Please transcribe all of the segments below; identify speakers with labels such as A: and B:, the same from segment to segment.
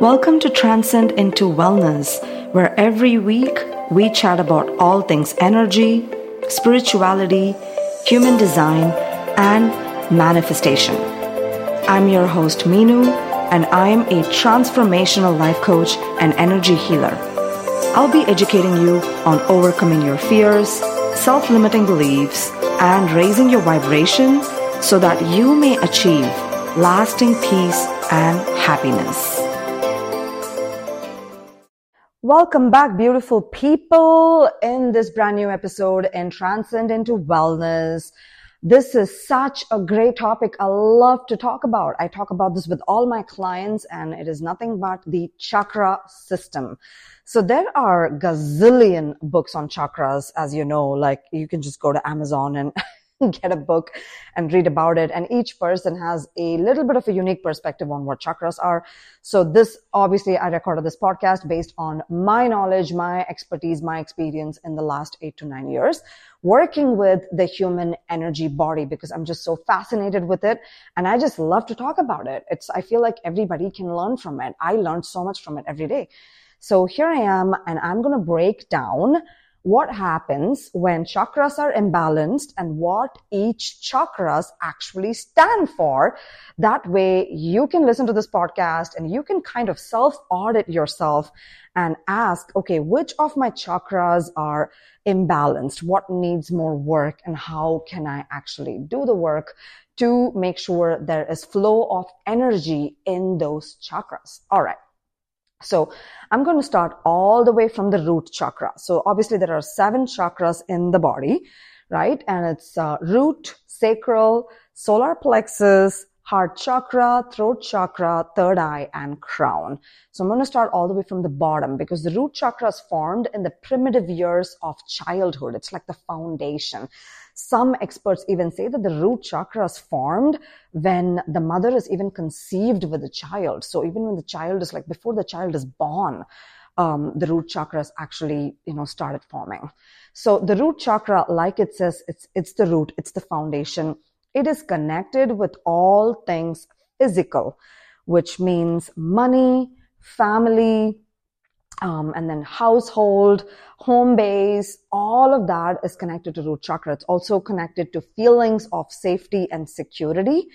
A: Welcome to Transcend into Wellness, where every week we chat about all things energy, spirituality, human design, and manifestation. I'm your host, Minu, and I'm a transformational life coach and energy healer. I'll be educating you on overcoming your fears, self limiting beliefs, and raising your vibration so that you may achieve lasting peace and happiness. Welcome back, beautiful people, in this brand new episode in Transcend into Wellness. This is such a great topic I love to talk about. I talk about this with all my clients, and it is nothing but the chakra system. So there are gazillion books on chakras, as you know, like you can just go to Amazon and get a book and read about it. And each person has a little bit of a unique perspective on what chakras are. So this, obviously, I recorded this podcast based on my knowledge, my expertise, my experience in the last eight to nine years working with the human energy body because I'm just so fascinated with it. And I just love to talk about it. It's, I feel like everybody can learn from it. I learned so much from it every day. So here I am and I'm going to break down what happens when chakras are imbalanced and what each chakras actually stand for. That way you can listen to this podcast and you can kind of self audit yourself and ask, okay, which of my chakras are imbalanced? What needs more work and how can I actually do the work to make sure there is flow of energy in those chakras? All right. So I'm going to start all the way from the root chakra. So obviously there are seven chakras in the body, right? And it's uh, root, sacral, solar plexus, heart chakra, throat chakra, third eye, and crown. So I'm going to start all the way from the bottom because the root chakra is formed in the primitive years of childhood. It's like the foundation. Some experts even say that the root chakra is formed when the mother is even conceived with the child. So even when the child is like before the child is born, um, the root chakras actually, you know, started forming. So the root chakra, like it says, it's, it's the root, it's the foundation. It is connected with all things physical, which means money, family, um, and then household, home base, all of that is connected to root chakra. It's also connected to feelings of safety and security.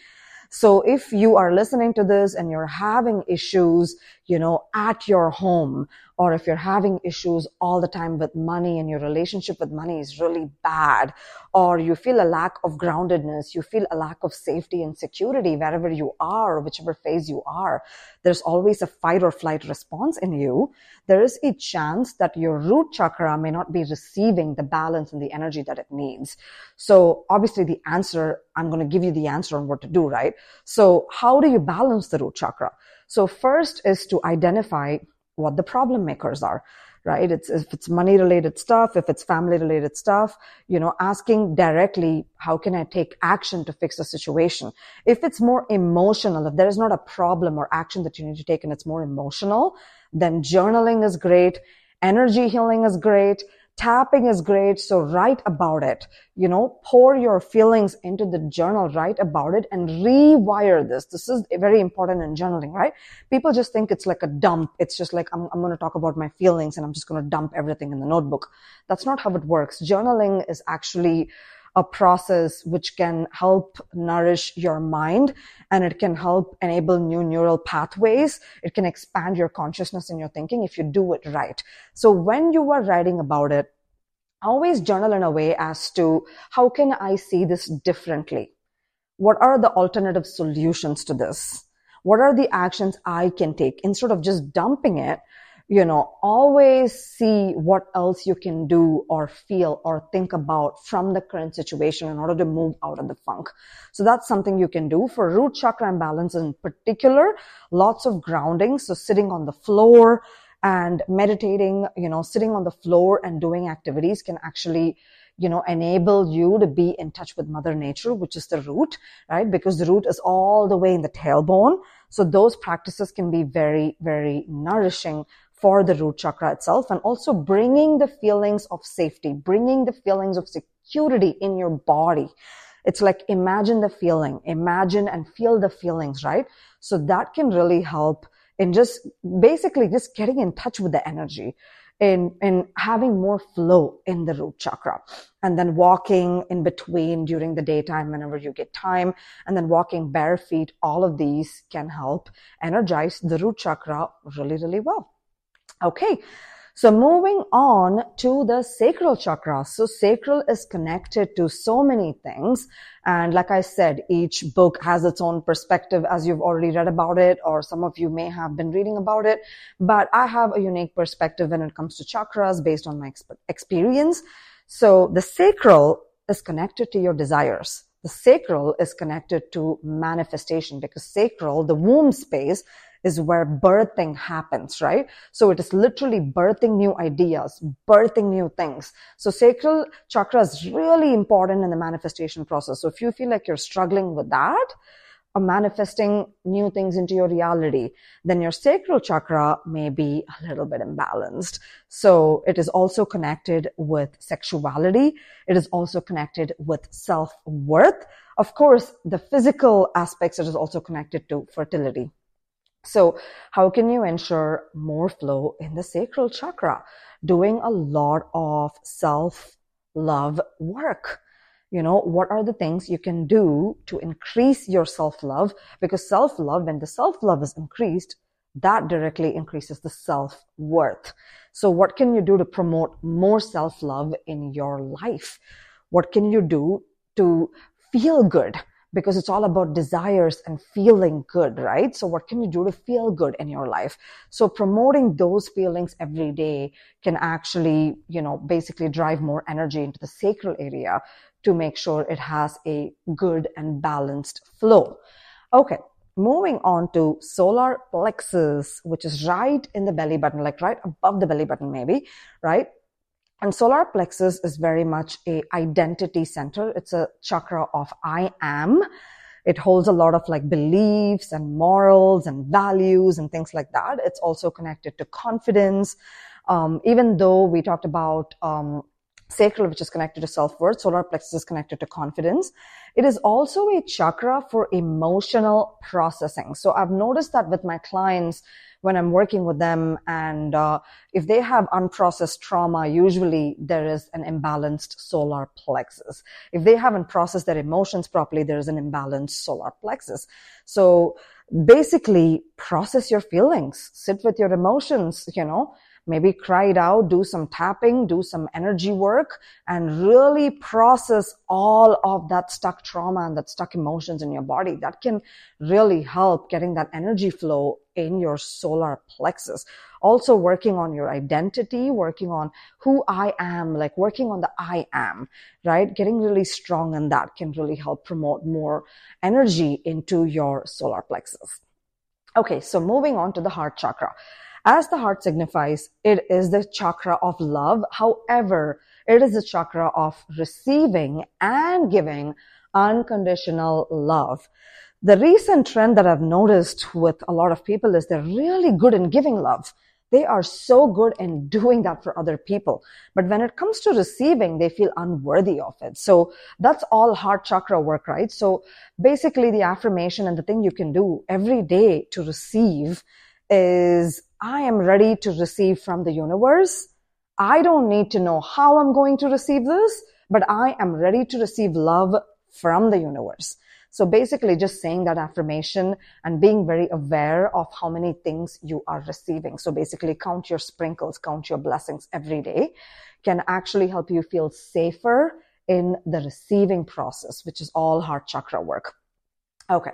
A: So if you are listening to this and you're having issues, you know, at your home, or if you're having issues all the time with money and your relationship with money is really bad, or you feel a lack of groundedness, you feel a lack of safety and security wherever you are, whichever phase you are, there's always a fight or flight response in you. There is a chance that your root chakra may not be receiving the balance and the energy that it needs. So obviously the answer, I'm going to give you the answer on what to do, right? So how do you balance the root chakra? So first is to identify what the problem makers are right? It's, if it's money related stuff, if it's family related stuff, you know, asking directly, how can I take action to fix the situation? If it's more emotional, if there is not a problem or action that you need to take and it's more emotional, then journaling is great. Energy healing is great tapping is great. So write about it, you know, pour your feelings into the journal, write about it and rewire this. This is very important in journaling, right? People just think it's like a dump. It's just like, I'm, I'm going to talk about my feelings and I'm just going to dump everything in the notebook. That's not how it works. Journaling is actually a process which can help nourish your mind and it can help enable new neural pathways. It can expand your consciousness and your thinking if you do it right. So when you are writing about it, always journal in a way as to how can I see this differently? What are the alternative solutions to this? What are the actions I can take instead of just dumping it? You know, always see what else you can do or feel or think about from the current situation in order to move out of the funk. So that's something you can do for root chakra imbalance in particular. Lots of grounding. So sitting on the floor and meditating, you know, sitting on the floor and doing activities can actually you know, enable you to be in touch with mother nature, which is the root, right? Because the root is all the way in the tailbone. So those practices can be very, very nourishing for the root chakra itself and also bringing the feelings of safety, bringing the feelings of security in your body. It's like imagine the feeling, imagine and feel the feelings, right? So that can really help in just basically just getting in touch with the energy in in having more flow in the root chakra and then walking in between during the daytime whenever you get time and then walking bare feet all of these can help energize the root chakra really really well okay so moving on to the sacral chakra. So sacral is connected to so many things. And like I said, each book has its own perspective as you've already read about it, or some of you may have been reading about it. But I have a unique perspective when it comes to chakras based on my experience. So the sacral is connected to your desires. The sacral is connected to manifestation because sacral, the womb space, is where birthing happens, right? So it is literally birthing new ideas, birthing new things. So sacral chakra is really important in the manifestation process. So if you feel like you're struggling with that, or manifesting new things into your reality, then your sacral chakra may be a little bit imbalanced. So it is also connected with sexuality. It is also connected with self-worth. Of course, the physical aspects, it is also connected to fertility. So how can you ensure more flow in the sacral chakra? Doing a lot of self love work. You know, what are the things you can do to increase your self love? Because self love, when the self love is increased, that directly increases the self worth. So what can you do to promote more self love in your life? What can you do to feel good? Because it's all about desires and feeling good, right? So what can you do to feel good in your life? So promoting those feelings every day can actually, you know, basically drive more energy into the sacral area to make sure it has a good and balanced flow. Okay. Moving on to solar plexus, which is right in the belly button, like right above the belly button, maybe, right? And solar plexus is very much a identity center. It's a chakra of I am. It holds a lot of like beliefs and morals and values and things like that. It's also connected to confidence. Um, even though we talked about um, sacral, which is connected to self-worth, solar plexus is connected to confidence. It is also a chakra for emotional processing. So I've noticed that with my clients, when I'm working with them. And uh, if they have unprocessed trauma, usually there is an imbalanced solar plexus. If they haven't processed their emotions properly, there is an imbalanced solar plexus. So basically process your feelings, sit with your emotions, you know, maybe cry it out, do some tapping, do some energy work and really process all of that stuck trauma and that stuck emotions in your body. That can really help getting that energy flow in your solar plexus. Also working on your identity, working on who I am, like working on the I am, right? Getting really strong in that can really help promote more energy into your solar plexus. Okay, so moving on to the heart chakra. As the heart signifies, it is the chakra of love. However, it is the chakra of receiving and giving unconditional love. The recent trend that I've noticed with a lot of people is they're really good in giving love. They are so good in doing that for other people. But when it comes to receiving, they feel unworthy of it. So that's all heart chakra work, right? So basically the affirmation and the thing you can do every day to receive is I am ready to receive from the universe. I don't need to know how I'm going to receive this, but I am ready to receive love from the universe. So basically just saying that affirmation and being very aware of how many things you are receiving. So basically count your sprinkles, count your blessings every day can actually help you feel safer in the receiving process, which is all heart chakra work. Okay.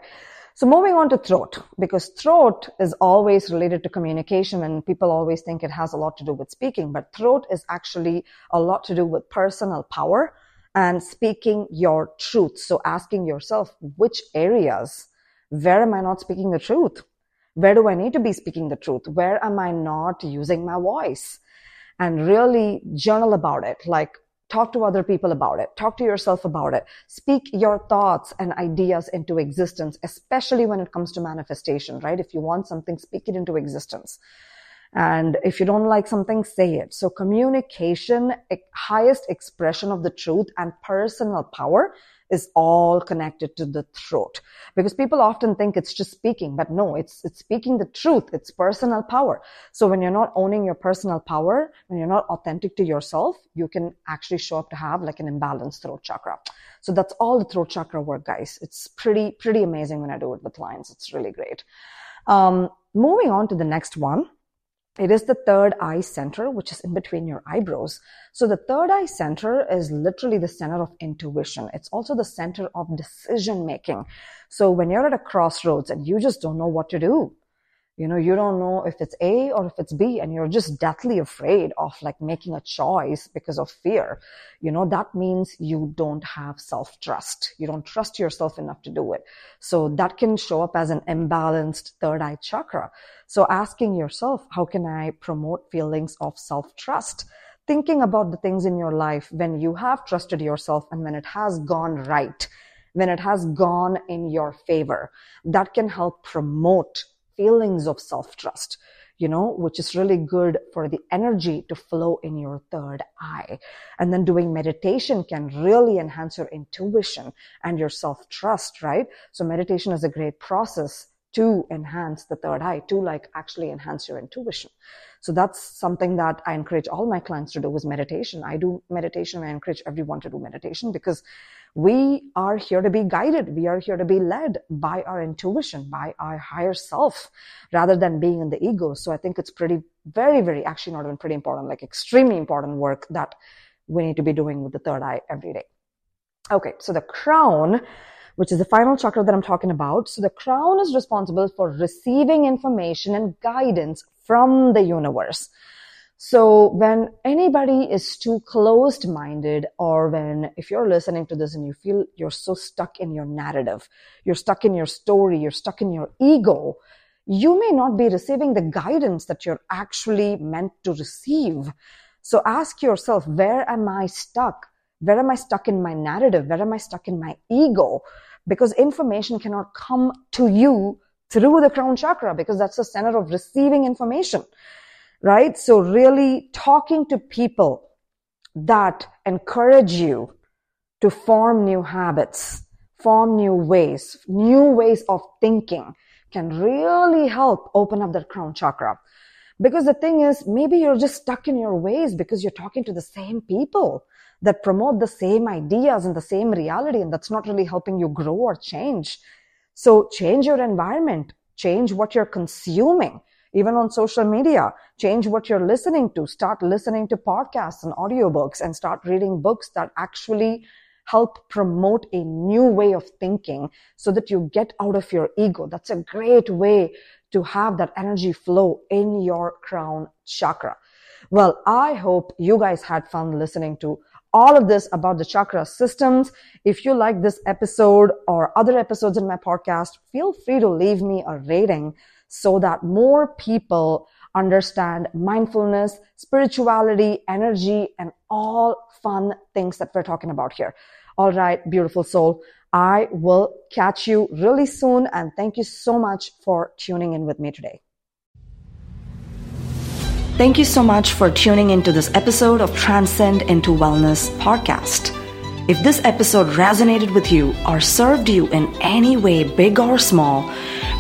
A: So moving on to throat, because throat is always related to communication and people always think it has a lot to do with speaking, but throat is actually a lot to do with personal power and speaking your truth. So asking yourself, which areas, where am I not speaking the truth? Where do I need to be speaking the truth? Where am I not using my voice? And really journal about it. Like, Talk to other people about it. Talk to yourself about it. Speak your thoughts and ideas into existence, especially when it comes to manifestation, right? If you want something, speak it into existence. And if you don't like something, say it. So communication, highest expression of the truth and personal power is all connected to the throat because people often think it's just speaking, but no, it's, it's speaking the truth. It's personal power. So when you're not owning your personal power, when you're not authentic to yourself, you can actually show up to have like an imbalanced throat chakra. So that's all the throat chakra work, guys. It's pretty, pretty amazing when I do it with clients. It's really great. Um, moving on to the next one it is the third eye center, which is in between your eyebrows. So the third eye center is literally the center of intuition. It's also the center of decision making. So when you're at a crossroads and you just don't know what to do, you know, you don't know if it's A or if it's B and you're just deathly afraid of like making a choice because of fear. You know, that means you don't have self trust. You don't trust yourself enough to do it. So that can show up as an imbalanced third eye chakra. So asking yourself, how can I promote feelings of self trust? Thinking about the things in your life when you have trusted yourself and when it has gone right, when it has gone in your favor, that can help promote feelings of self-trust, you know, which is really good for the energy to flow in your third eye. And then doing meditation can really enhance your intuition and your self-trust, right? So meditation is a great process to enhance the third eye, to like actually enhance your intuition. So that's something that I encourage all my clients to do is meditation. I do meditation. I encourage everyone to do meditation because we are here to be guided. We are here to be led by our intuition, by our higher self, rather than being in the ego. So I think it's pretty, very, very, actually not even pretty important, like extremely important work that we need to be doing with the third eye every day. Okay. So the crown, which is the final chakra that I'm talking about. So the crown is responsible for receiving information and guidance from the universe. So when anybody is too closed minded or when, if you're listening to this and you feel you're so stuck in your narrative, you're stuck in your story, you're stuck in your ego, you may not be receiving the guidance that you're actually meant to receive. So ask yourself, where am I stuck? Where am I stuck in my narrative? Where am I stuck in my ego? Because information cannot come to you through the crown chakra because that's the center of receiving information right? So really talking to people that encourage you to form new habits, form new ways, new ways of thinking can really help open up that crown chakra. Because the thing is, maybe you're just stuck in your ways because you're talking to the same people that promote the same ideas and the same reality, and that's not really helping you grow or change. So change your environment, change what you're consuming, even on social media. Change what you're listening to. Start listening to podcasts and audiobooks and start reading books that actually help promote a new way of thinking so that you get out of your ego. That's a great way to have that energy flow in your crown chakra. Well, I hope you guys had fun listening to all of this about the chakra systems. If you like this episode or other episodes in my podcast, feel free to leave me a rating so that more people understand mindfulness, spirituality, energy, and all fun things that we're talking about here. All right, beautiful soul. I will catch you really soon and thank you so much for tuning in with me today. Thank you so much for tuning into this episode of Transcend into Wellness podcast. If this episode resonated with you or served you in any way, big or small,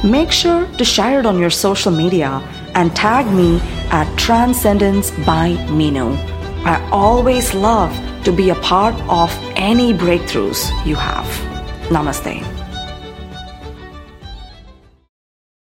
A: make sure to share it on your social media and tag me at Transcendence by Meenu. I always love to be a part of any breakthroughs you have. Namaste.